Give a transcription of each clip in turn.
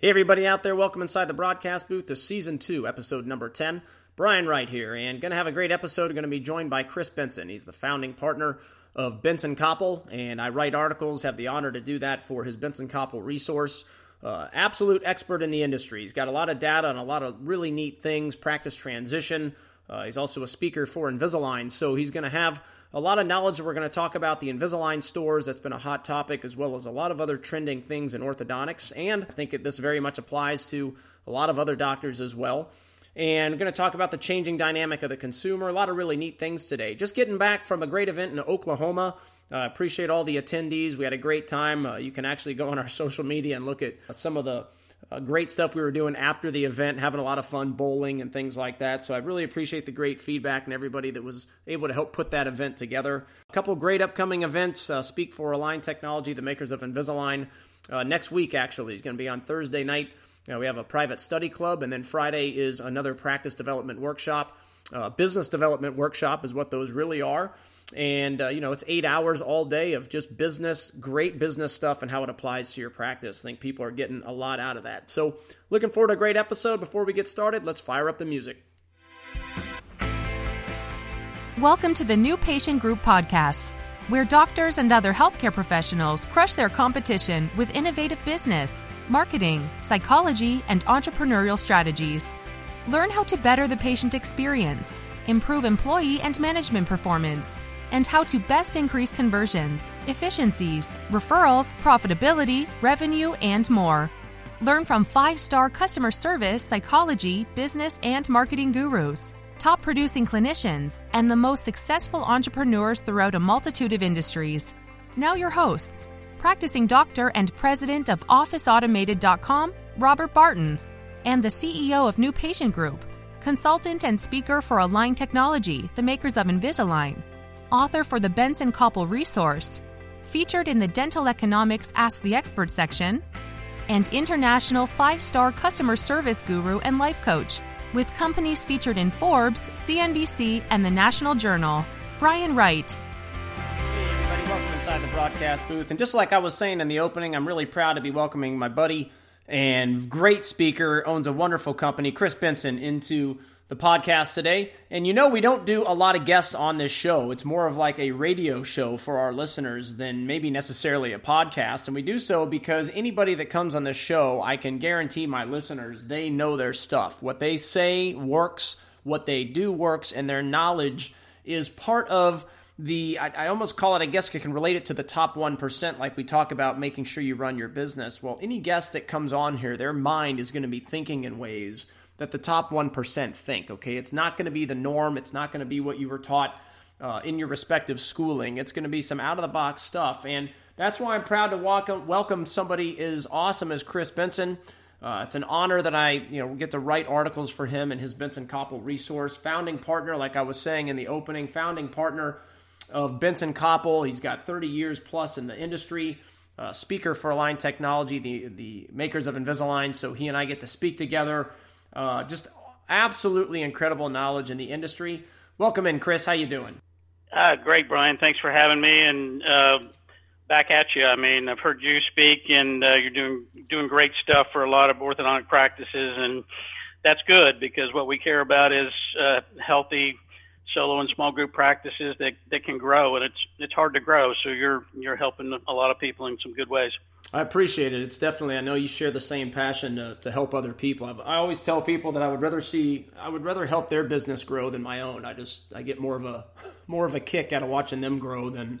Hey, everybody out there, welcome inside the broadcast booth to season two, episode number 10. Brian Wright here, and going to have a great episode. Going to be joined by Chris Bentson. He's the founding partner of Bentson Copple, and I write articles, have the honor to do that for his Bentson Copple resource. Uh, absolute expert in the industry. He's got a lot of data on a lot of really neat things, practice transition. Uh, he's also a speaker for Invisalign, so he's going to have a lot of knowledge. that We're going to talk about the Invisalign stores. That's been a hot topic, as well as a lot of other trending things in orthodontics. And I think this very much applies to a lot of other doctors as well. And we're going to talk about the changing dynamic of the consumer. A lot of really neat things today. Just getting back from a great event in Oklahoma. I uh, appreciate all the attendees. We had a great time. Uh, you can actually go on our social media and look at some of the uh, great stuff we were doing after the event, having a lot of fun bowling and things like that. So I really appreciate the great feedback and everybody that was able to help put that event together. A couple great upcoming events. Uh, Speak for Align Technology, the makers of Invisalign. Uh, next week, actually, is going to be on Thursday night. we have a private study club, and then Friday is another practice development workshop. Uh, business development workshop is what those really are and uh, you know it's eight hours all day of just business great business stuff and how it applies to your practice. I think people are getting a lot out of that. So looking forward to a great episode. Before we get started let's fire up the music. Welcome to the new patient group podcast where doctors and other healthcare professionals crush their competition with innovative business marketing psychology and entrepreneurial strategies. Learn how to better the patient experience improve employee and management performance and how to best increase conversions, efficiencies, referrals, profitability, revenue, and more. Learn from five star customer service, psychology, business, and marketing gurus, top producing clinicians, and the most successful entrepreneurs throughout a multitude of industries. Now, your hosts, practicing doctor and president of OfficeAutomated.com, Robert Barton, and the CEO of New Patient Group, consultant and speaker for Align Technology, the makers of Invisalign author for the Bentson Copple resource, featured in the Dental Economics Ask the Expert section, and international five star customer service guru and life coach, with companies featured in Forbes, CNBC, and the National Journal. Brian Wright. Hey, everybody, welcome inside the broadcast booth. And just like I was saying in the opening, I'm really proud to be welcoming my buddy and great speaker, owns a wonderful company, Chris Bentson, into the podcast today. And you know, we don't do a lot of guests on this show. It's more of like a radio show for our listeners than maybe necessarily a podcast. And we do so because anybody that comes on this show, I can guarantee my listeners, they know their stuff. What they say works, what they do works, and their knowledge is part of the I, I, almost call it i guess i can relate it to the top 1% like we talk about making sure you run your business well any guest that comes on here their mind is going to be thinking in ways that the top 1% think, okay? It's not going to be the norm, it's not going to be what you were taught uh, in your respective schooling. It's going to be some out of the box stuff. And that's why I'm proud to welcome, welcome somebody as awesome as Chris Bentson. Uh, it's an honor that I, you know, get to write articles for him and his Bentson Copple resource. Founding partner, like I was saying in the opening, founding partner of Bentson Copple. He's got 30 years plus in the industry. Uh, speaker for Align Technology, the the makers of Invisalign. So he and I get to speak together uh, just absolutely incredible knowledge in the industry. Welcome in, Chris. How you doing? Uh, great, Brian. Thanks for having me. And uh, back at you. I mean, I've heard you speak, and uh, you're doing doing great stuff for a lot of orthodontic practices, and that's good because what we care about is uh, healthy solo and small group practices that, that can grow, and it's it's hard to grow. So you're you're helping a lot of people in some good ways. I appreciate it. It's definitely. I know you share the same passion to, to help other people. I've, i always tell people that I would rather see, I would rather help their business grow than my own. I just, I get more of a, more of a kick out of watching them grow than,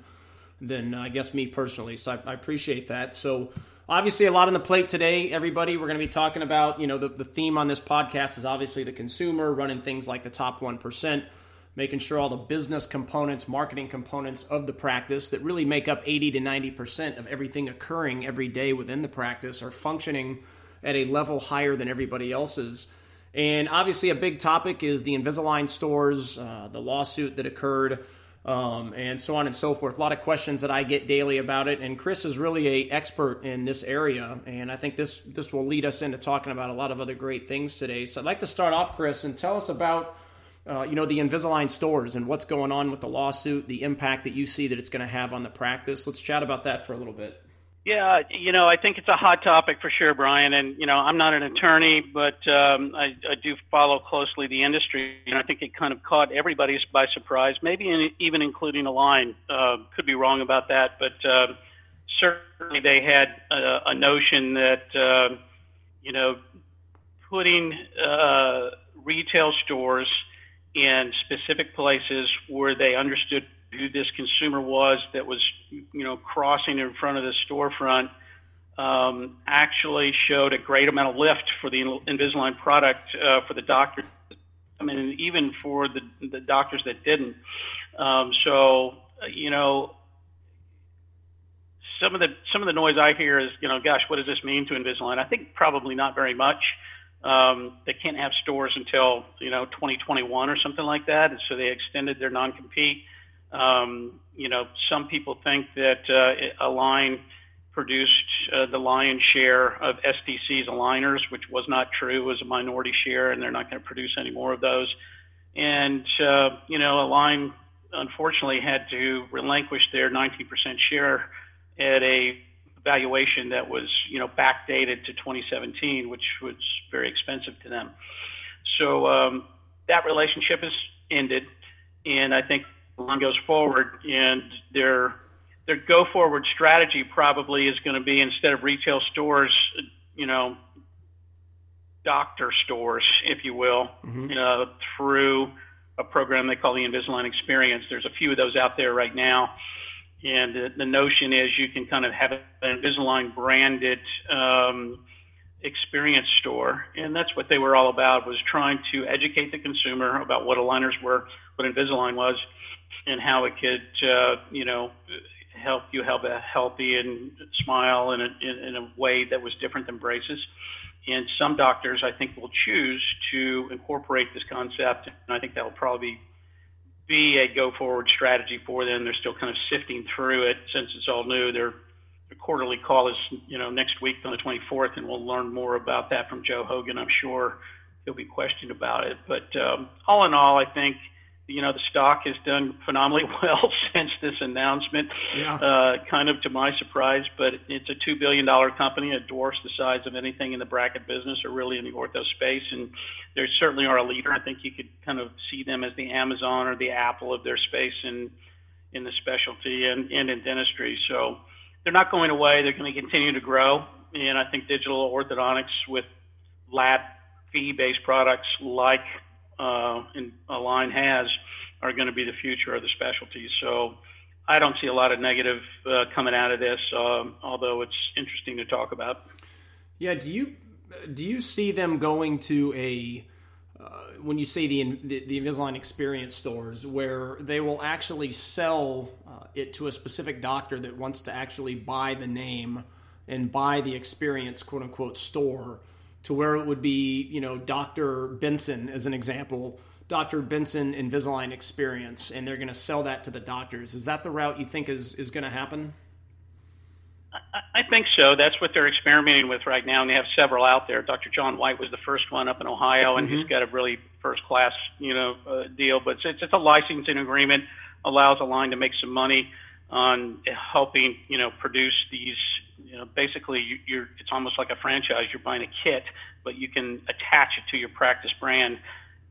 than uh, I guess me personally. So I, I, appreciate that. So obviously, a lot on the plate today. Everybody, we're going to be talking about. You know, the the theme on this podcast is obviously the consumer running things like the top one percent making sure all the business components, marketing components of the practice that really make up 80 to 90% of everything occurring every day within the practice are functioning at a level higher than everybody else's. And obviously, a big topic is the Invisalign stores, uh, the lawsuit that occurred, um, and so on and so forth. A lot of questions that I get daily about it, and Chris is really a expert in this area, and I think this this will lead us into talking about a lot of other great things today. So I'd like to start off, Chris, and tell us about uh, you know, the Invisalign stores and what's going on with the lawsuit, the impact that you see that it's going to have on the practice. Let's chat about that for a little bit. Yeah, you know, I think it's a hot topic for sure, Brian. And you know, I'm not an attorney, but um, I, I do follow closely the industry, and I think it kind of caught everybody by surprise, maybe in, even including Align. Uh, could be wrong about that, but uh, certainly they had a, a notion that uh, you know, putting uh, retail stores in specific places where they understood who this consumer was that was, you know, crossing in front of the storefront um, actually showed a great amount of lift for the Invisalign product uh, for the doctors. I mean, even for the, the doctors that didn't. Um, so, you know, some of the some of the noise I hear is, you know, gosh, what does this mean to Invisalign? I think probably not very much. Um, they can't have stores until you know 2021 or something like that, and so they extended their non-compete. Um, you know, some people think that uh, Align produced uh, the lion's share of SDC's aligners, which was not true. It was a minority share, and they're not going to produce any more of those. And uh, you know, Align unfortunately had to relinquish their 19% share at a valuation that was you know backdated to 2017, which was very expensive to them. So um, that relationship is ended, and I think Align goes forward, and their their go forward strategy probably is going to be instead of retail stores, you know, doctor stores, if you will, mm-hmm. uh, through a program they call the Invisalign Experience. There's a few of those out there right now. And the, the notion is you can kind of have an Invisalign branded um, experience store, and that's what they were all about was trying to educate the consumer about what aligners were, what Invisalign was, and how it could, uh, you know, help you have a healthy and smile in a, in, in a way that was different than braces. And some doctors, I think, will choose to incorporate this concept, and I think that will probably be a go forward strategy for them. They're still kind of sifting through it since it's all new. Their, their quarterly call is, you know, next week on the 24th, and we'll learn more about that from Joe Hogan. I'm sure he'll be questioned about it. But um, all in all, I think – you know, the stock has done phenomenally well since this announcement, yeah. uh, kind of to my surprise. But it's a $2 billion company. It dwarfs the size of anything in the bracket business or really in the ortho space. And they certainly are a leader. I think you could kind of see them as the Amazon or the Apple of their space in, in the specialty and, and in dentistry. So they're not going away. They're going to continue to grow. And I think digital orthodontics with lab fee based products like uh, in Align has are going to be the future of the specialties. So I don't see a lot of negative uh, coming out of this, um, although it's interesting to talk about. Yeah, do you do you see them going to a uh, when you say the, the, the Invisalign Experience stores where they will actually sell uh, it to a specific doctor that wants to actually buy the name and buy the experience quote unquote store to where it would be, you know, Dr. Bentson as an example, Dr. Bentson Invisalign experience, and they're going to sell that to the doctors. Is that the route you think is, is going to happen? I think so. That's what they're experimenting with right now, and they have several out there. Dr. John White was the first one up in Ohio, and mm-hmm. he's got a really first class, you know, uh, deal. But it's, it's a licensing agreement, allows Align to make some money on helping, you know, produce these you know, basically you, you're it's almost like a franchise. You're buying a kit, but you can attach it to your practice brand,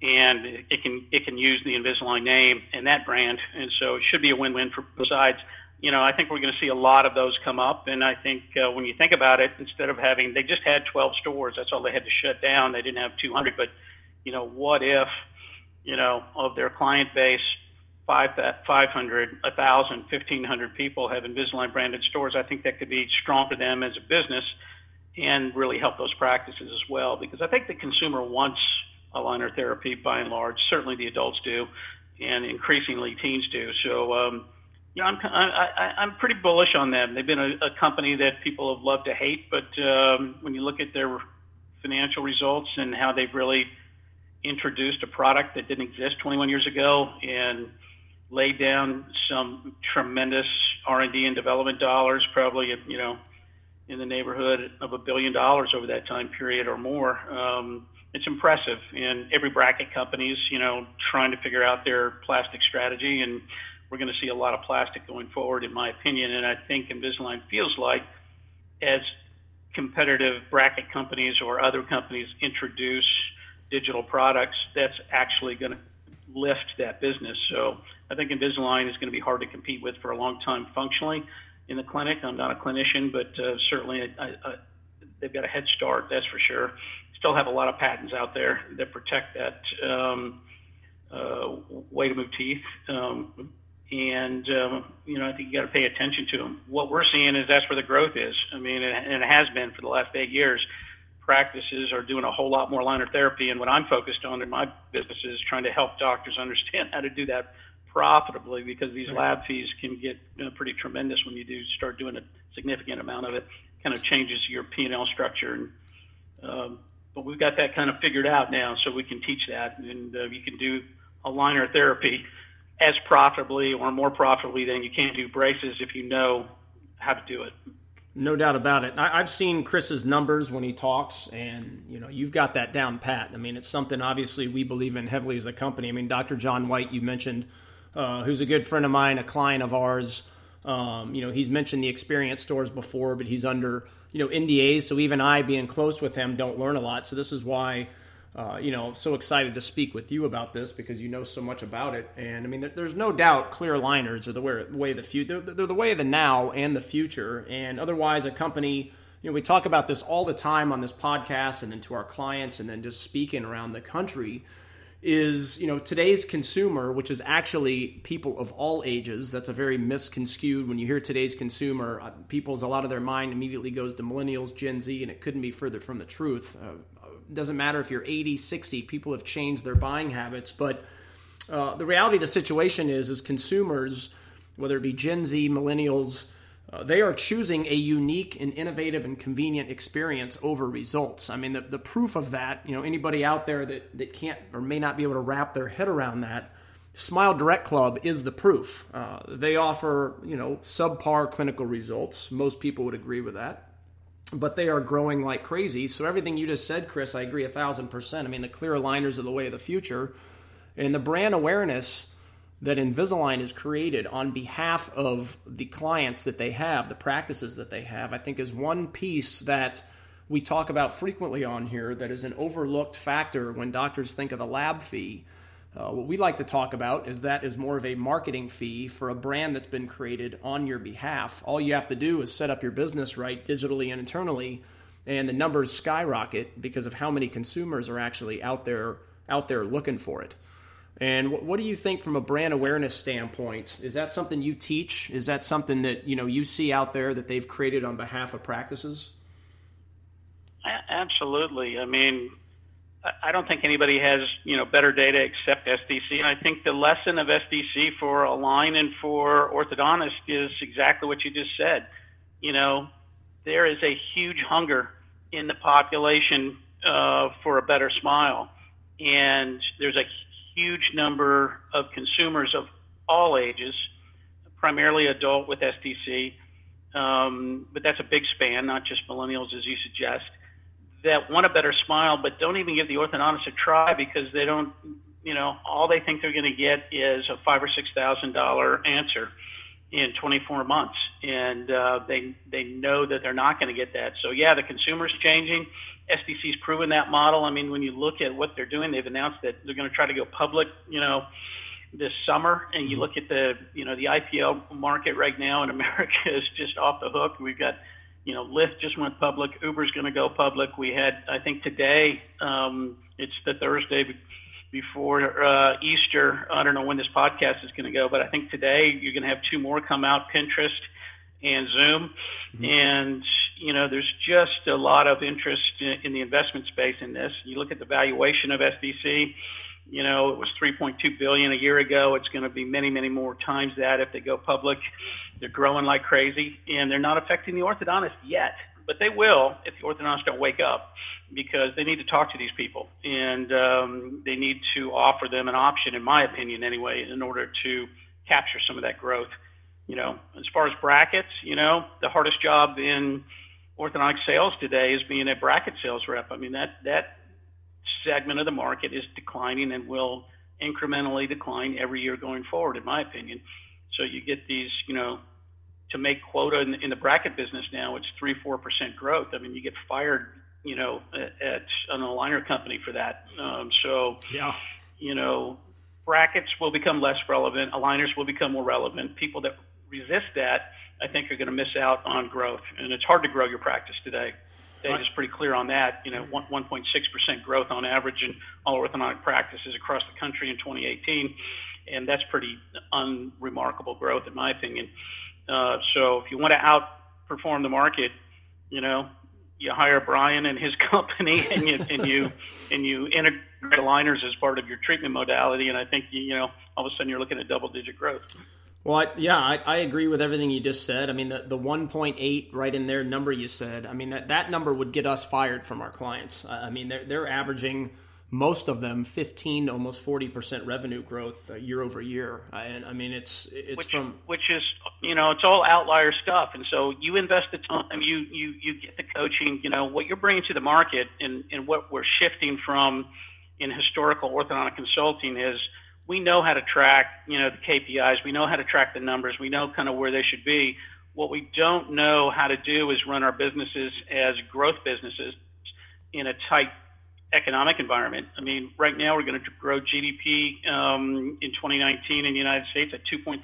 and it can it can use the Invisalign name and that brand, and so it should be a win-win for both sides. You know, I think we're going to see a lot of those come up, and I think uh, when you think about it, instead of having they just had 12 stores, that's all they had to shut down. They didn't have 200, but you know, what if you know of their client base 500, 1,000, 1,500 people have Invisalign branded stores, I think that could be strong for them as a business and really help those practices as well. Because I think the consumer wants aligner therapy by and large. Certainly the adults do, and increasingly teens do. So, um, know, I'm, I, I'm pretty bullish on them. They've been a, a company that people have loved to hate, but um, when you look at their financial results and how they've really introduced a product that didn't exist 21 years ago and laid down some tremendous R&D and development dollars, probably you know in the neighborhood of a billion dollars over that time period or more. Um, it's impressive, and every bracket company is you know trying to figure out their plastic strategy, and we're going to see a lot of plastic going forward, in my opinion. And I think Invisalign feels like as competitive bracket companies or other companies introduce digital products, that's actually going to lift that business. So I think Invisalign is going to be hard to compete with for a long time functionally in the clinic. I'm not a clinician, but uh, certainly I, I, they've got a head start, that's for sure. Still have a lot of patents out there that protect that um, uh, way to move teeth. Um, and um, you know, I think you got to pay attention to them. What we're seeing is that's where the growth is. I mean, and it has been for the last eight years. Practices are doing a whole lot more liner therapy, and what I'm focused on in my business is trying to help doctors understand how to do that profitably because these lab fees can get you know, pretty tremendous when you do start doing a significant amount of it. Kind of changes your P&L structure, and um, but we've got that kind of figured out now, so we can teach that, and uh, you can do aligner therapy as profitably or more profitably than you can do braces if you know how to do it. No doubt about it. I, have seen Chris's numbers when he talks, and you know you've got that down pat. I mean, it's something obviously we believe in heavily as a company. I mean, Dr. John White, you mentioned, uh, who's a good friend of mine, a client of ours. Um, you know, he's mentioned the experience stores before, but he's under you know NDAs, so even I, being close with him, don't learn a lot. So this is why uh, you know, so excited to speak with you about this because you know so much about it. And I mean, there's no doubt clear aligners are the way, way of the future. They're, they're the way of the now and the future. And otherwise, a company, you know, we talk about this all the time on this podcast and then to our clients and then just speaking around the country is, you know, today's consumer, which is actually people of all ages. That's a very misconstrued. When you hear today's consumer, uh, people's, a lot of their mind immediately goes to millennials, Gen Z, and it couldn't be further from the truth. Uh, doesn't matter if you're 80, 60, people have changed their buying habits. But uh, the reality of the situation is, is consumers, whether it be Gen Z, millennials, uh, they are choosing a unique and innovative and convenient experience over results. I mean, the, the proof of that, you know, anybody out there that, that can't or may not be able to wrap their head around that, Smile Direct Club is the proof. Uh, they offer, you know, subpar clinical results. Most people would agree with that but they are growing like crazy. So everything you just said, Chris, I agree a thousand percent. I mean, the clear aligners are the way of the future, and the brand awareness that Invisalign is created on behalf of the clients that they have, the practices that they have, I think is one piece that we talk about frequently on here that is an overlooked factor when doctors think of the lab fee uh, what we like to talk about is that is more of a marketing fee for a brand that's been created on your behalf. All you have to do is set up your business right digitally and internally, and the numbers skyrocket because of how many consumers are actually out there out there looking for it. And what, do you think from a brand awareness standpoint? Is that something you teach? Is that something that you know you see out there that they've created on behalf of practices? Absolutely. I mean, I don't think anybody has you know better data except SDC. And I think the lesson of SDC for Align and for orthodontist is exactly what you just said. You know, there is a huge hunger in the population uh, for a better smile, and there's a huge number of consumers of all ages, primarily adult with SDC. Um, but that's a big span, not just millennials, as you suggest that want a better smile, but don't even give the orthodontist a try because they don't, you know, all they think they're going to get is a five or six thousand dollar answer in 24 months, and uh, they they know that they're not going to get that. So yeah, the consumer's changing. SDC's proven that model. I mean, when you look at what they're doing, they've announced that they're going to try to go public. You know this summer and you look at the you know the IPO market right now in America is just off the hook. We've got you know, Lyft just went public. Uber's going to go public. We had, I think today, um, it's the Thursday before uh, Easter. I don't know when this podcast is going to go, but I think today you're going to have two more come out Pinterest and Zoom. Mm-hmm. And, you know, there's just a lot of interest in, in the investment space in this. You look at the valuation of SDC you know, it was 3.2 billion a year ago. It's going to be many, many more times that if they go public. They're growing like crazy, and they're not affecting the orthodontist yet, but they will if the orthodontists don't wake up, because they need to talk to these people, and um, they need to offer them an option, in my opinion, anyway, in order to capture some of that growth. You know, as far as brackets, you know, the hardest job in orthodontic sales today is being a bracket sales rep. I mean, that that segment of the market is declining and will incrementally decline every year going forward, in my opinion. So you get these, you know, to make quota in, in the bracket business now, it's three four percent growth. I mean, you get fired, you know, at, at an aligner company for that. Um, so yeah, you know, brackets will become less relevant. Aligners will become more relevant. People that resist that, I think, you're going to miss out on growth, and it's hard to grow your practice today. Data is pretty clear on that. You know, 1.6% growth on average in all orthodontic practices across the country in 2018, and that's pretty unremarkable growth, in my opinion. Uh, so if you want to outperform the market, you know, you hire Brian and his company, and you and you and you integrate aligners as part of your treatment modality, and I think you, you know all of a sudden you're looking at double digit growth. Well, I, yeah, I, I, agree with everything you just said. I mean, the, the 1.8 right in there number you said, I mean, that, that number would get us fired from our clients. I mean, they're, they're averaging most of them 15 to almost 40% revenue growth uh, year over year. And I mean, it's, it's which, from, which is, you know, it's all outlier stuff. And so you invest the time, you, you, you get the coaching, you know, what you're bringing to the market and, and what we're shifting from in historical orthodontic consulting is, we know how to track, you know, the KPIs. We know how to track the numbers. We know kind of where they should be. What we don't know how to do is run our businesses as growth businesses in a tight economic environment. I mean, right now we're going to grow GDP um, in 2019 in the United States at 2.3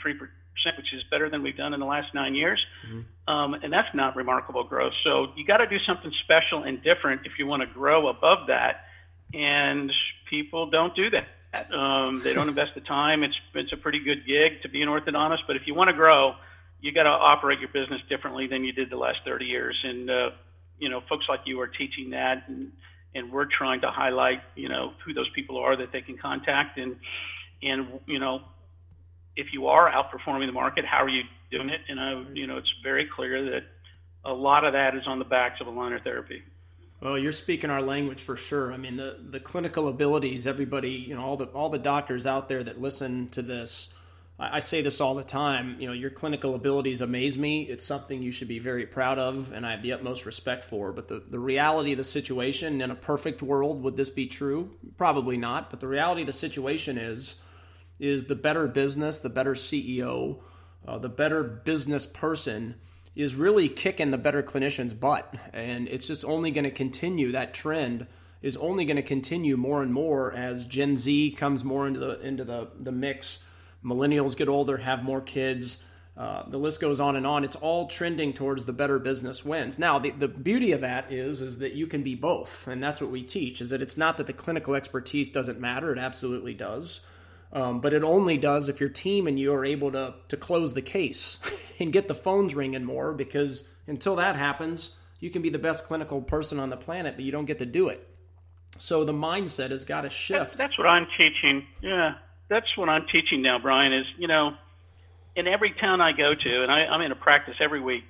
percent, which is better than we've done in the last nine years, mm-hmm. um, and that's not remarkable growth. So you got to do something special and different if you want to grow above that, and people don't do that. Um, they don't invest the time. It's it's a pretty good gig to be an orthodontist, but if you want to grow, you got to operate your business differently than you did the last 30 years. And uh, you know, folks like you are teaching that, and and we're trying to highlight you know who those people are that they can contact, and and you know, if you are outperforming the market, how are you doing it? And I, you know, it's very clear that a lot of that is on the backs of aligner therapy. Well, you're speaking our language for sure. I mean, the, the clinical abilities, everybody, you know, all the all the doctors out there that listen to this, I, I, say this all the time. You know, your clinical abilities amaze me. It's something you should be very proud of, and I have the utmost respect for. But the, the reality of the situation, in a perfect world, would this be true? Probably not. But the reality of the situation is, is the better business, the better CEO, uh, the better business person is really kicking the better clinicians' butt. And it's just only going to continue. That trend is only going to continue more and more as Gen Z comes more into the into the, the mix. Millennials get older, have more kids. Uh, the list goes on and on. It's all trending towards the better business wins. Now, the, the beauty of that is is that you can be both, and that's what we teach. Is that it's not that the clinical expertise doesn't matter; it absolutely does. Um, but it only does if your team and you are able to to close the case and get the phones ringing more. Because until that happens, you can be the best clinical person on the planet, but you don't get to do it. So the mindset has got to shift. That's what I'm teaching. Yeah, that's what I'm teaching now, Brian. Is you know, in every town I go to, and I, I'm in a practice every week,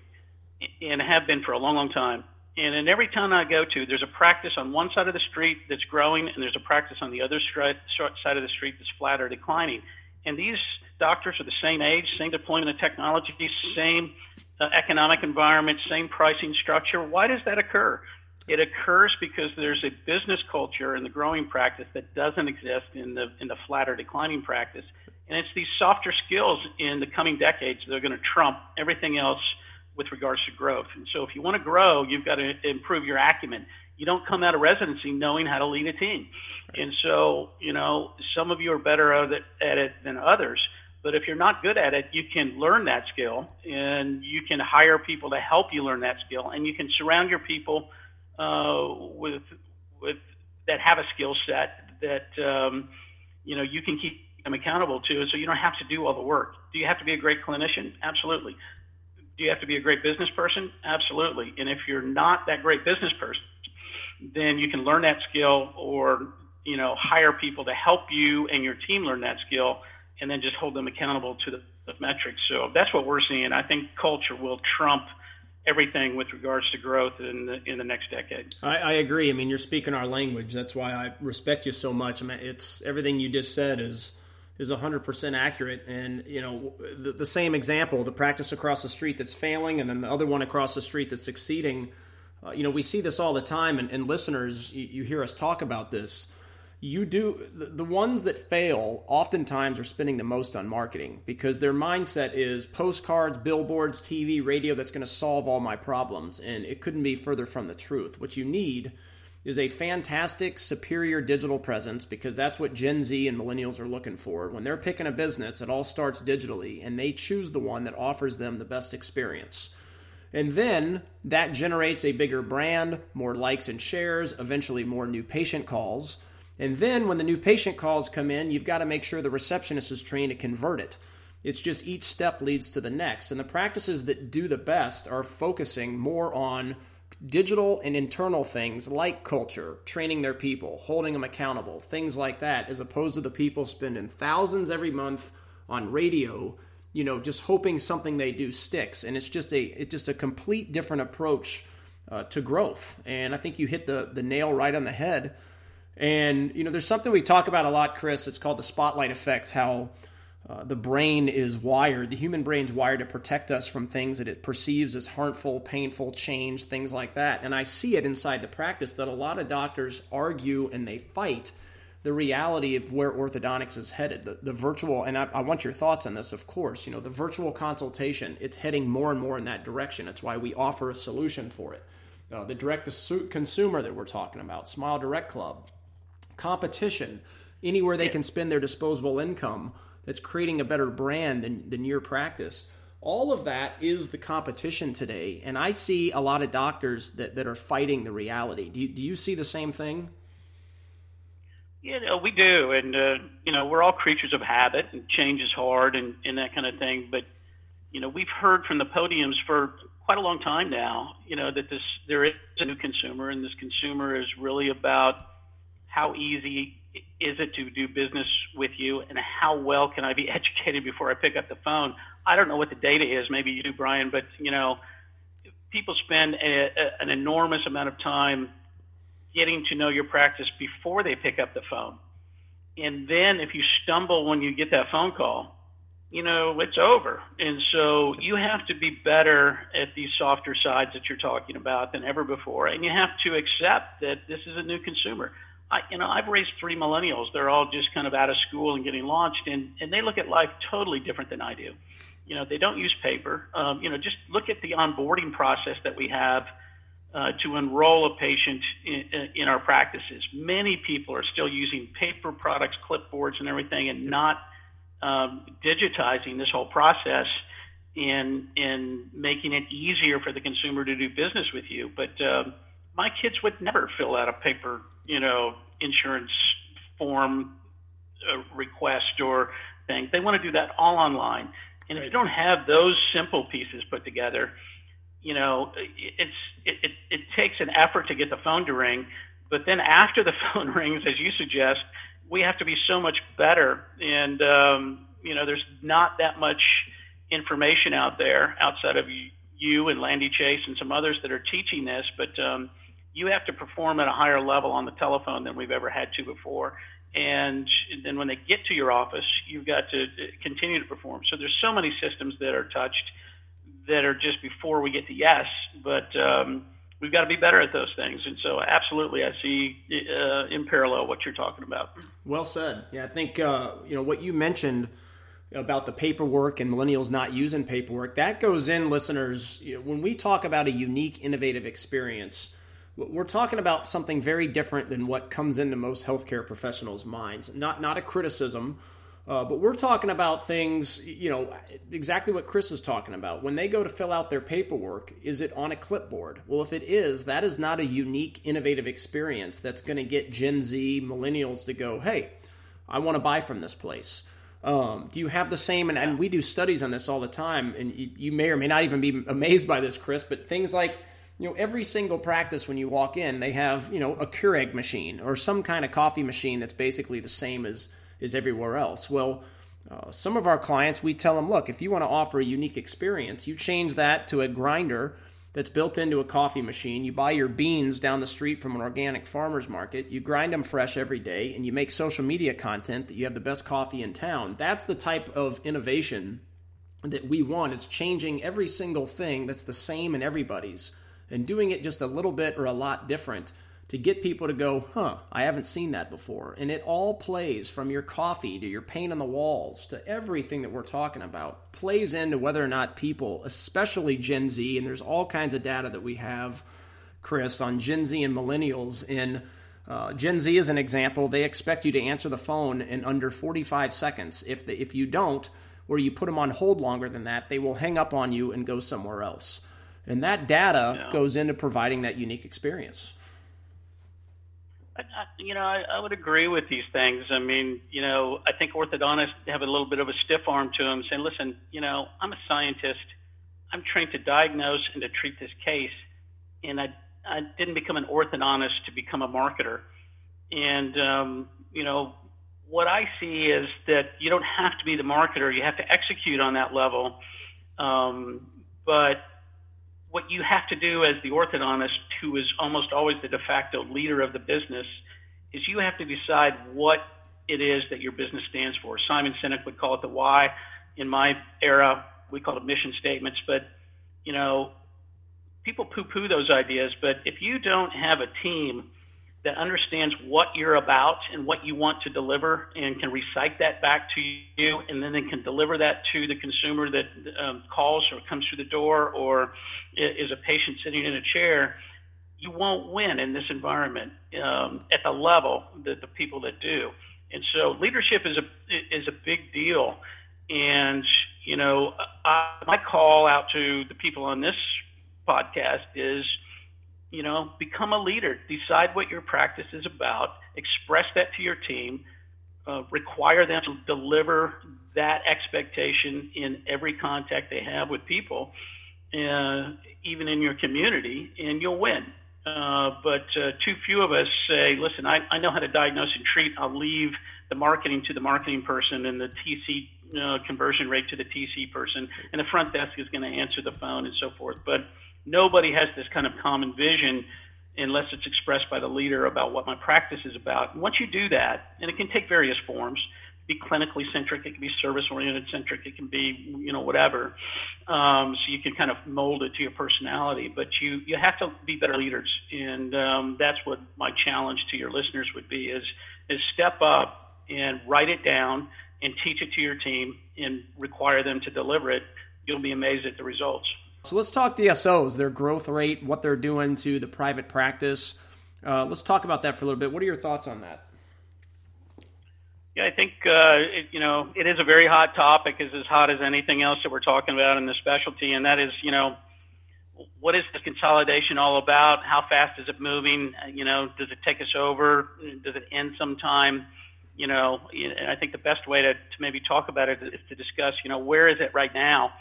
and have been for a long, long time and in every town I go to, there's a practice on one side of the street that's growing, and there's a practice on the other side of the street that's flat or declining. And these doctors are the same age, same deployment of technology, same uh, economic environment, same pricing structure. Why does that occur? It occurs because there's a business culture in the growing practice that doesn't exist in the in the flat or declining practice, and it's these softer skills in the coming decades that are going to trump everything else with regards to growth. And so if you want to grow, you've got to improve your acumen. You don't come out of residency knowing how to lead a team. And so, you know, some of you are better at it, than others. But if you're not good at it, you can learn that skill and you can hire people to help you learn that skill. And you can surround your people uh, with, with that have a skill set that, um, you know, you can keep them accountable to. So you don't have to do all the work. Do you have to be a great clinician? Absolutely. Do you have to be a great business person? Absolutely. And if you're not that great business person, then you can learn that skill or, you know, hire people to help you and your team learn that skill and then just hold them accountable to the, the metrics. So that's what we're seeing. I think culture will trump everything with regards to growth in the in the next decade. I, I, agree. I mean, you're speaking our language. That's why I respect you so much. I mean, it's everything you just said is is 100% accurate. And, you know, the, the, same example, the practice across the street that's failing and then the other one across the street that's succeeding, uh, you know, we see this all the time. And, and listeners, you, you, hear us talk about this. you do the, the ones that fail oftentimes are spending the most on marketing because their mindset is postcards, billboards, TV, radio that's going to solve all my problems. And it couldn't be further from the truth. What you need is a fantastic, superior digital presence because that's what Gen Z and millennials are looking for. When they're picking a business, it all starts digitally and they choose the one that offers them the best experience. And then that generates a bigger brand, more likes and shares, eventually more new patient calls. And then when the new patient calls come in, you've got to make sure the receptionist is trained to convert it. It's just each step leads to the next. And the practices that do the best are focusing more on digital and internal things like culture, training their people, holding them accountable, things like that, as opposed to the people spending thousands every month on radio, you know, just hoping something they do sticks. And it's just a it's just a complete different approach uh, to growth. And I think you hit the the nail right on the head and, you know, there's something we talk about a lot, Chris. It's called the spotlight effect, how uh, the brain is wired, the human brain's wired to protect us from things that it perceives as harmful, painful, change, things like that. And I see it inside the practice that a lot of doctors argue and they fight the reality of where orthodontics is headed. The, the virtual, and I, I, want your thoughts on this, of course. You know, the virtual consultation, it's heading more and more in that direction. It's why we offer a solution for it. Uh, the direct to consumer that we're talking about, Smile Direct Club, competition, anywhere they can spend their disposable income that's creating a better brand than, than your practice. All of that is the competition today. And I see a lot of doctors that, that are fighting the reality. Do you, do you see the same thing? Yeah, we do. And, uh, you know, we're all creatures of habit and change is hard and, and that kind of thing. But, you know, we've heard from the podiums for quite a long time now, you know, that this, there is a new consumer and this consumer is really about how easy is it to do business with you and how well can I be educated before I pick up the phone? I don't know what the data is. Maybe you do, Brian, but you know, people spend a, a, an enormous amount of time getting to know your practice before they pick up the phone. And then if you stumble when you get that phone call, you know, it's over. And so you have to be better at these softer sides that you're talking about than ever before. And you have to accept that this is a new consumer. I, you know, I've raised three millennials. They're all just kind of out of school and getting launched, and and they look at life totally different than I do. You know, they don't use paper. Um, you know, just look at the onboarding process that we have uh, to enroll a patient in, in our practices. Many people are still using paper products, clipboards, and everything, and not um, digitizing this whole process in in making it easier for the consumer to do business with you. But uh, my kids would never fill out a paper you know, insurance form uh, request or thing. They want to do that all online. And if you don't have those simple pieces put together, you know, it's it, it, it takes an effort to get the phone to ring. But then after the phone rings, as you suggest, we have to be so much better. And um, you know, there's not that much information out there outside of you and Landy Chase and some others that are teaching this. But um, you have to perform at a higher level on the telephone than we've ever had to before. And then when they get to your office, you've got to continue to perform. So there's so many systems that are touched that are just before we get to yes, but um, we've got to be better at those things. And so, absolutely, I see uh, in parallel what you're talking about. Well said. Yeah, I think uh, you know what you mentioned about the paperwork and millennials not using paperwork. That goes in, listeners. You know, when we talk about a unique, innovative experience we're talking about something very different than what comes into most healthcare professionals' minds. Not not a criticism, uh, but we're talking about things. You know exactly what Chris is talking about. When they go to fill out their paperwork, is it on a clipboard? Well, if it is, that is not a unique, innovative experience that's going to get Gen Z millennials to go, "Hey, I want to buy from this place." Um, do you have the same? And, and, we do studies on this all the time, and you, you may or may not even be amazed by this, Chris. But things like you know, every single practice when you walk in, they have, you know, a Keurig machine or some kind of coffee machine that's basically the same as, as everywhere else. Well, uh, some of our clients, we tell them, look, if you want to offer a unique experience, you change that to a grinder that's built into a coffee machine. You buy your beans down the street from an organic farmer's market. You grind them fresh every day, and you make social media content that you have the best coffee in town. That's the type of innovation that we want. It's changing every single thing that's the same in everybody's and doing it just a little bit or a lot different to get people to go, huh, I haven't seen that before. And it all plays from your coffee to your paint on the walls to everything that we're talking about, plays into whether or not people, especially Gen Z, and there's all kinds of data that we have, Chris, on Gen Z and millennials. In uh, Gen Z, as an example, they expect you to answer the phone in under 45 seconds. If, the, if you don't, or you put them on hold longer than that, they will hang up on you and go somewhere else. And that data yeah. goes into providing that unique experience. I, you know, I, I would agree with these things. I mean, you know, I think orthodontists have a little bit of a stiff arm to them, saying, "Listen, you know, I'm a scientist. I'm trained to diagnose and to treat this case, and I I didn't become an orthodontist to become a marketer." And um, you know, what I see is that you don't have to be the marketer; you have to execute on that level. Um, but what you have to do as the orthodontist, who is almost always the de facto leader of the business, is you have to decide what it is that your business stands for. Simon Sinek would call it the why. In my era, we call it mission statements. But you know, people poo-poo those ideas. But if you don't have a team that understands what you're about and what you want to deliver and can recite that back to you and then they can deliver that to the consumer that um, calls or comes through the door or is a patient sitting in a chair you won't win in this environment um, at the level that the people that do. And so leadership is a is a big deal. And you know I, my call out to the people on this podcast is you know, become a leader. Decide what your practice is about. Express that to your team. Uh, require them to deliver that expectation in every contact they have with people, uh, even in your community, and you'll win. Uh, but uh, too few of us say, listen, I, I know how to diagnose and treat. I'll leave the marketing to the marketing person and the TC uh, conversion rate to the TC person, and the front desk is going to answer the phone and so forth. But nobody has this kind of common vision unless it's expressed by the leader about what my practice is about. And once you do that, and it can take various forms, be clinically centric, it can be service oriented centric, it can be you know whatever. Um, so you can kind of mold it to your personality, but you you have to be better leaders, and um, that's what my challenge to your listeners would be: is is step up and write it down and teach it to your team and require them to deliver it. You'll be amazed at the results. So let's talk DSOs, their growth rate, what they're doing to the private practice. Uh, let's talk about that for a little bit. What are your thoughts on that? Yeah, I think uh, it, you know it is a very hot topic. is as hot as anything else that we're talking about in the specialty, and that is you know what is the consolidation all about? How fast is it moving? You know, does it take us over? Does it end sometime? You know, and I think the best way to, to maybe talk about it is to discuss, you know, where is it right now?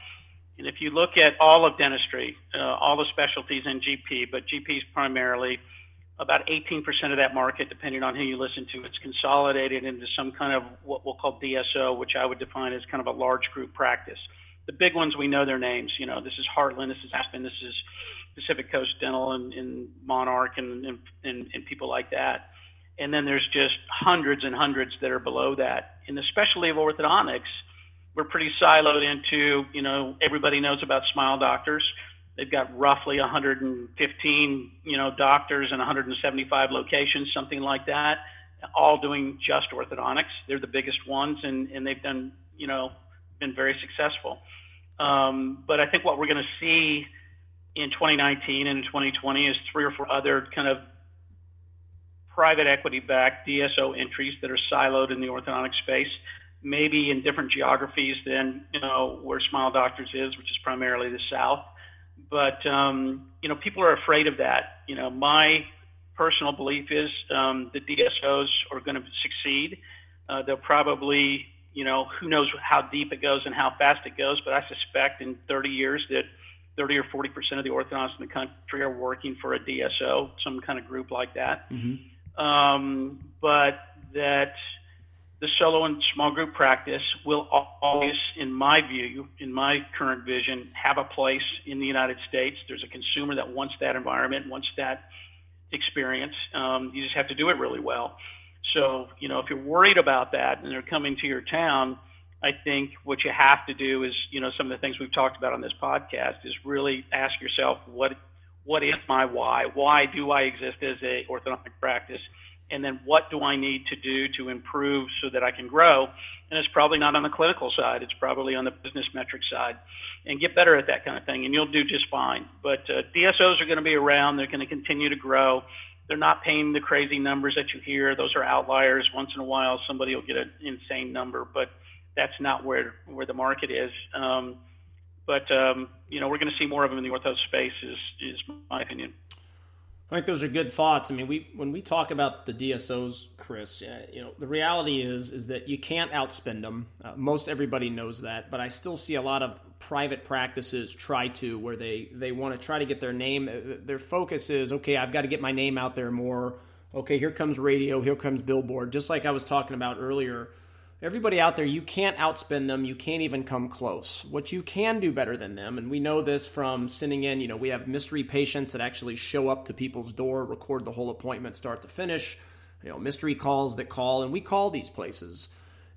And if you look at all of dentistry, uh, all the specialties in GP, but GPs primarily, about 18% of that market, depending on who you listen to, it's consolidated into some kind of what we'll call DSO, which I would define as kind of a large group practice. The big ones, we know their names. You know, this is Heartland, this is Aspen, this is Pacific Coast Dental, and, and Monarch, and, and, and, people like that. And then there's just hundreds and hundreds that are below that. In the specialty of orthodontics, we're pretty siloed into, you know, everybody knows about Smile Doctors. They've got roughly 115, you know, doctors and 175 locations, something like that, all doing just orthodontics. They're the biggest ones, and, and they've done, you know, been very successful. Um, but I think what we're going to see in 2019 and in 2020 is three or four other kind of private equity backed DSO entries that are siloed in the orthodontic space maybe in different geographies than you know where Smile Doctors is, which is primarily the South. But um, you know, people are afraid of that. You know, my personal belief is um, the DSOs are going to succeed. Uh, they'll probably, you know, who knows how deep it goes and how fast it goes, but I suspect in 30 years that 30 or 40 percent of the orthodontists in the country are working for a DSO, some kind of group like that. Mm-hmm. Um, but that the solo and small group practice will always, in my view, in my current vision, have a place in the United States. There's a consumer that wants that environment, wants that experience. Um, you just have to do it really well. So, you know, if you're worried about that and they're coming to your town, I think what you have to do is, you know, some of the things we've talked about on this podcast is really ask yourself what what is my why? Why do I exist as a orthodontic practice? And then what do I need to do to improve so that I can grow? And it's probably not on the clinical side. It's probably on the business metric side. And get better at that kind of thing, and you'll do just fine. But uh, DSOs are going to be around. They're going to continue to grow. They're not paying the crazy numbers that you hear. Those are outliers. Once in a while, somebody will get an insane number, but that's not where where the market is. Um, but um, you know, we're going to see more of them in the ortho space. Is is my opinion. I think those are good thoughts. I mean, we when we talk about the DSOs, Chris, uh, you know, the reality is is that you can't outspend them. Uh, most everybody knows that, but I still see a lot of private practices try to where they they want to try to get their name. Uh, their focus is okay. I've got to get my name out there more. Okay, here comes radio. Here comes billboard. Just like I was talking about earlier everybody out there, you can't outspend them. You can't even come close. What you can do better than them, and we know this from sending in, you know, we have mystery patients that actually show up to people's door, record the whole appointment start to finish, you know, mystery calls that call, and we call these places.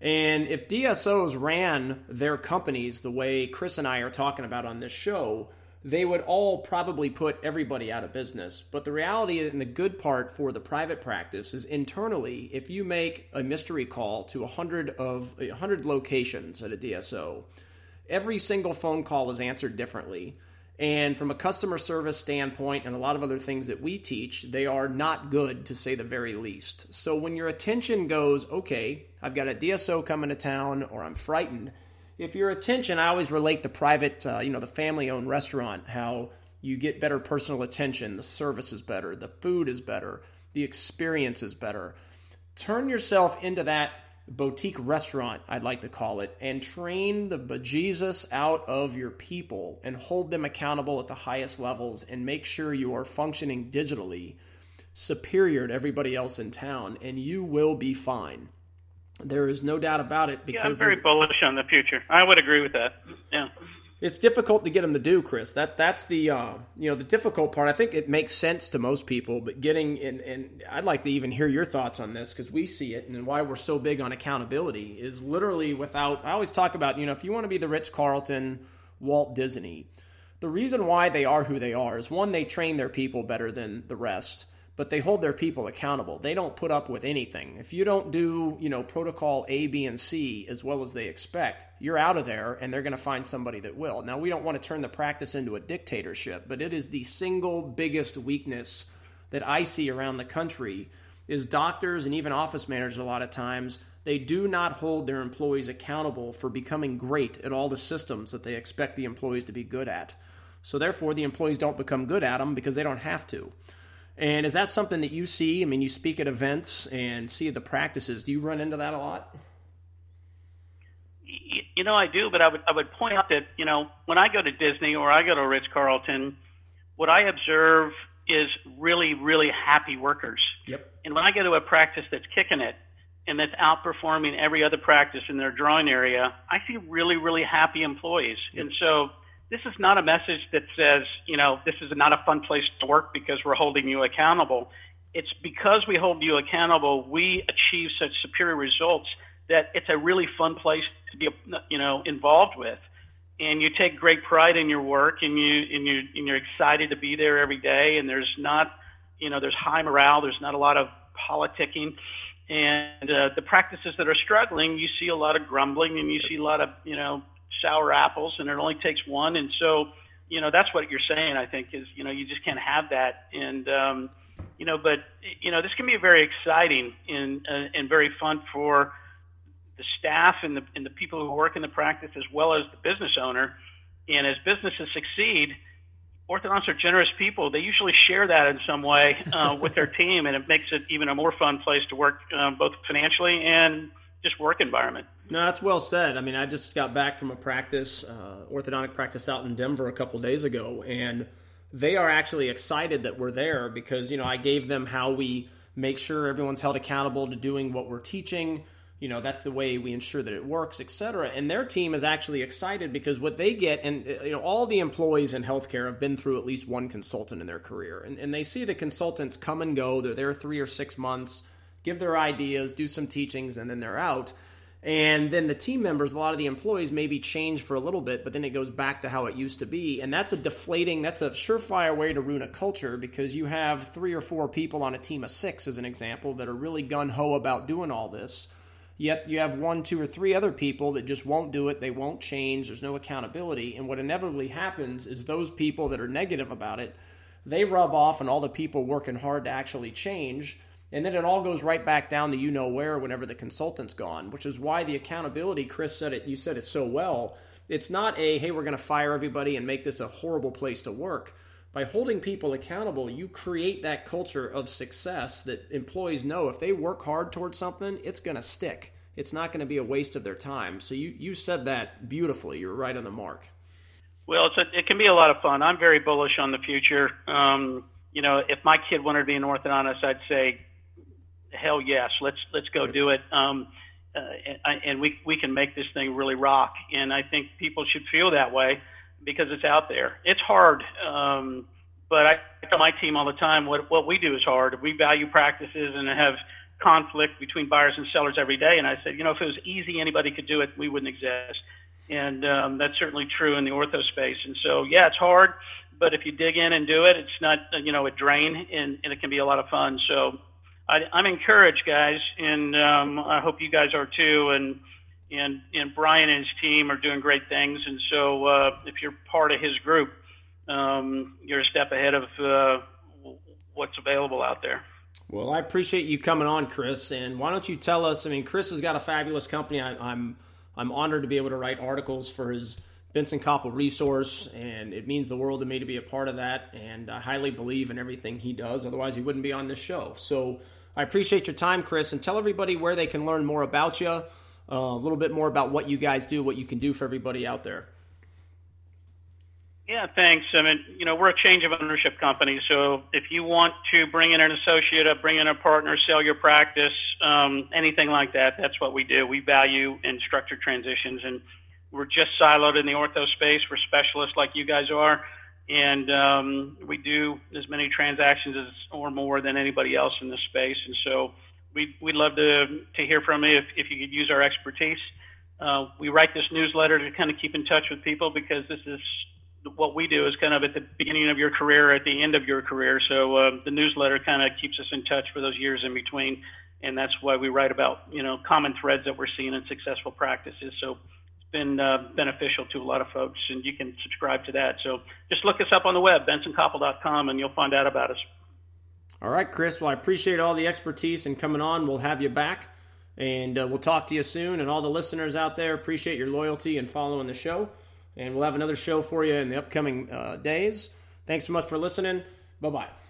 And if DSOs ran their companies the way Chris and I are talking about on this show, they would all probably put everybody out of business. But the reality and the good part for the private practice is internally, if you make a mystery call to 100 of 100 locations at a DSO, every single phone call is answered differently. And from a customer service standpoint and a lot of other things that we teach, they are not good to say the very least. So when your attention goes, okay, I've got a DSO coming to town or I'm frightened, if your attention, I always relate the private, uh, you know, the family owned restaurant, how you get better personal attention, the service is better, the food is better, the experience is better. Turn yourself into that boutique restaurant, I'd like to call it, and train the bejesus out of your people and hold them accountable at the highest levels and make sure you are functioning digitally superior to everybody else in town, and you will be fine. There is no doubt about it. Because yeah, I'm very bullish on the future. I would agree with that. Yeah. It's difficult to get them to do, Chris. That that's the uh, you know the difficult part. I think it makes sense to most people, but getting and and I'd like to even hear your thoughts on this because we see it and why we're so big on accountability is literally without. I always talk about you know if you want to be the Ritz Carlton, Walt Disney, the reason why they are who they are is one they train their people better than the rest but they hold their people accountable. They don't put up with anything. If you don't do, you know, protocol A, B, and C as well as they expect, you're out of there and they're going to find somebody that will. Now, we don't want to turn the practice into a dictatorship, but it is the single biggest weakness that I see around the country is doctors and even office managers a lot of times they do not hold their employees accountable for becoming great at all the systems that they expect the employees to be good at. So therefore the employees don't become good at them because they don't have to. And is that something that you see? I mean, you speak at events and see the practices. Do you run into that a lot? You know, I do, but I would I would point out that you know when I go to Disney or I go to Ritz Carlton, what I observe is really really happy workers. Yep. And when I go to a practice that's kicking it and that's outperforming every other practice in their drawing area, I see really really happy employees. Yep. And so this is not a message that says, you know, this is not a fun place to work because we're holding you accountable. It's because we hold you accountable, we achieve such superior results that it's a really fun place to be, you know, involved with. And you take great pride in your work, and you and you and you're excited to be there every day. And there's not, you know, there's high morale. There's not a lot of politicking, and uh, the practices that are struggling, you see a lot of grumbling, and you see a lot of, you know, sour apples, and it only takes one. And so, you know, that's what you're saying. I think is you know you just can't have that. And um, you know, but you know, this can be very exciting and uh, and very fun for the staff and the and the people who work in the practice as well as the business owner. And as businesses succeed, orthodontists are generous people. They usually share that in some way uh, with their team, and it makes it even a more fun place to work, um, both financially and just work environment. No, that's well said. I mean, I just got back from a practice, uh, orthodontic practice out in Denver a couple days ago, and they are actually excited that we're there because you know I gave them how we make sure everyone's held accountable to doing what we're teaching. You know, that's the way we ensure that it works, et cetera. And their team is actually excited because what they get, and you know, all the employees in healthcare have been through at least one consultant in their career, and, and they see the consultants come and go. They're there three or six months, give their ideas, do some teachings, and then they're out And then the team members, a lot of the employees maybe change for a little bit, but then it goes back to how it used to be. And that's a deflating, that's a surefire way to ruin a culture because you have three or four people on a team of six, as an example, that are really gun ho about doing all this. Yet you have one, two, or three other people that just won't do it. They won't change. There's no accountability. And what inevitably happens is those people that are negative about it, they rub off on all the people working hard to actually change and then it all goes right back down to you know where whenever the consultant's gone, which is why the accountability, Chris said it, you said it so well. It's not a, hey, we're going to fire everybody and make this a horrible place to work. By holding people accountable, you create that culture of success that employees know if they work hard towards something, it's going to stick. It's not going to be a waste of their time. So you, you said that beautifully. You're right on the mark. Well, a, it can be a lot of fun. I'm very bullish on the future. Um, you know, if my kid wanted to be an orthodontist, I'd say hell yes, let's let's go do it. Um, uh, and, and we we can make this thing really rock. And I think people should feel that way because it's out there. It's hard, um, but I tell my team all the time what what we do is hard. We value practices and have conflict between buyers and sellers every day. And I said, you know, if it was easy, anybody could do it. We wouldn't exist. And um, that's certainly true in the ortho space. And so, yeah, it's hard, but if you dig in and do it, it's not, you know, a drain and, and it can be a lot of fun. So I, I'm encouraged, guys, and um, I hope you guys are too. And and and Brian and his team are doing great things. And so, uh, if you're part of his group, um, you're a step ahead of uh, what's available out there. Well, I appreciate you coming on, Chris. And why don't you tell us? I mean, Chris has got a fabulous company. I, I'm I'm honored to be able to write articles for his Bentson Copple resource, and it means the world to me to be a part of that. And I highly believe in everything he does. Otherwise, he wouldn't be on this show. So I appreciate your time, Chris, and tell everybody where they can learn more about you, uh, a little bit more about what you guys do, what you can do for everybody out there. Yeah, thanks. I mean, you know, we're a change of ownership company. So if you want to bring in an associate, bring in a partner, sell your practice, um, anything like that, that's what we do. We value and structure transitions. And we're just siloed in the ortho space. We're specialists like you guys are and um, we do as many transactions as or more than anybody else in this space. And so we we'd love to to hear from you if, if you could use our expertise. Uh, we write this newsletter to kind of keep in touch with people because this is what we do is kind of at the beginning of your career, at the end of your career. So uh, the newsletter kind of keeps us in touch for those years in between, and that's why we write about you know common threads that we're seeing in successful practices. So been uh, beneficial to a lot of folks, and you can subscribe to that. So just look us up on the web, bentsoncopple.com, and you'll find out about us. All right, Chris. Well, I appreciate all the expertise and coming on. We'll have you back, and uh, we'll talk to you soon. And all the listeners out there, appreciate your loyalty and following the show. And we'll have another show for you in the upcoming uh, days. Thanks so much for listening. Bye bye.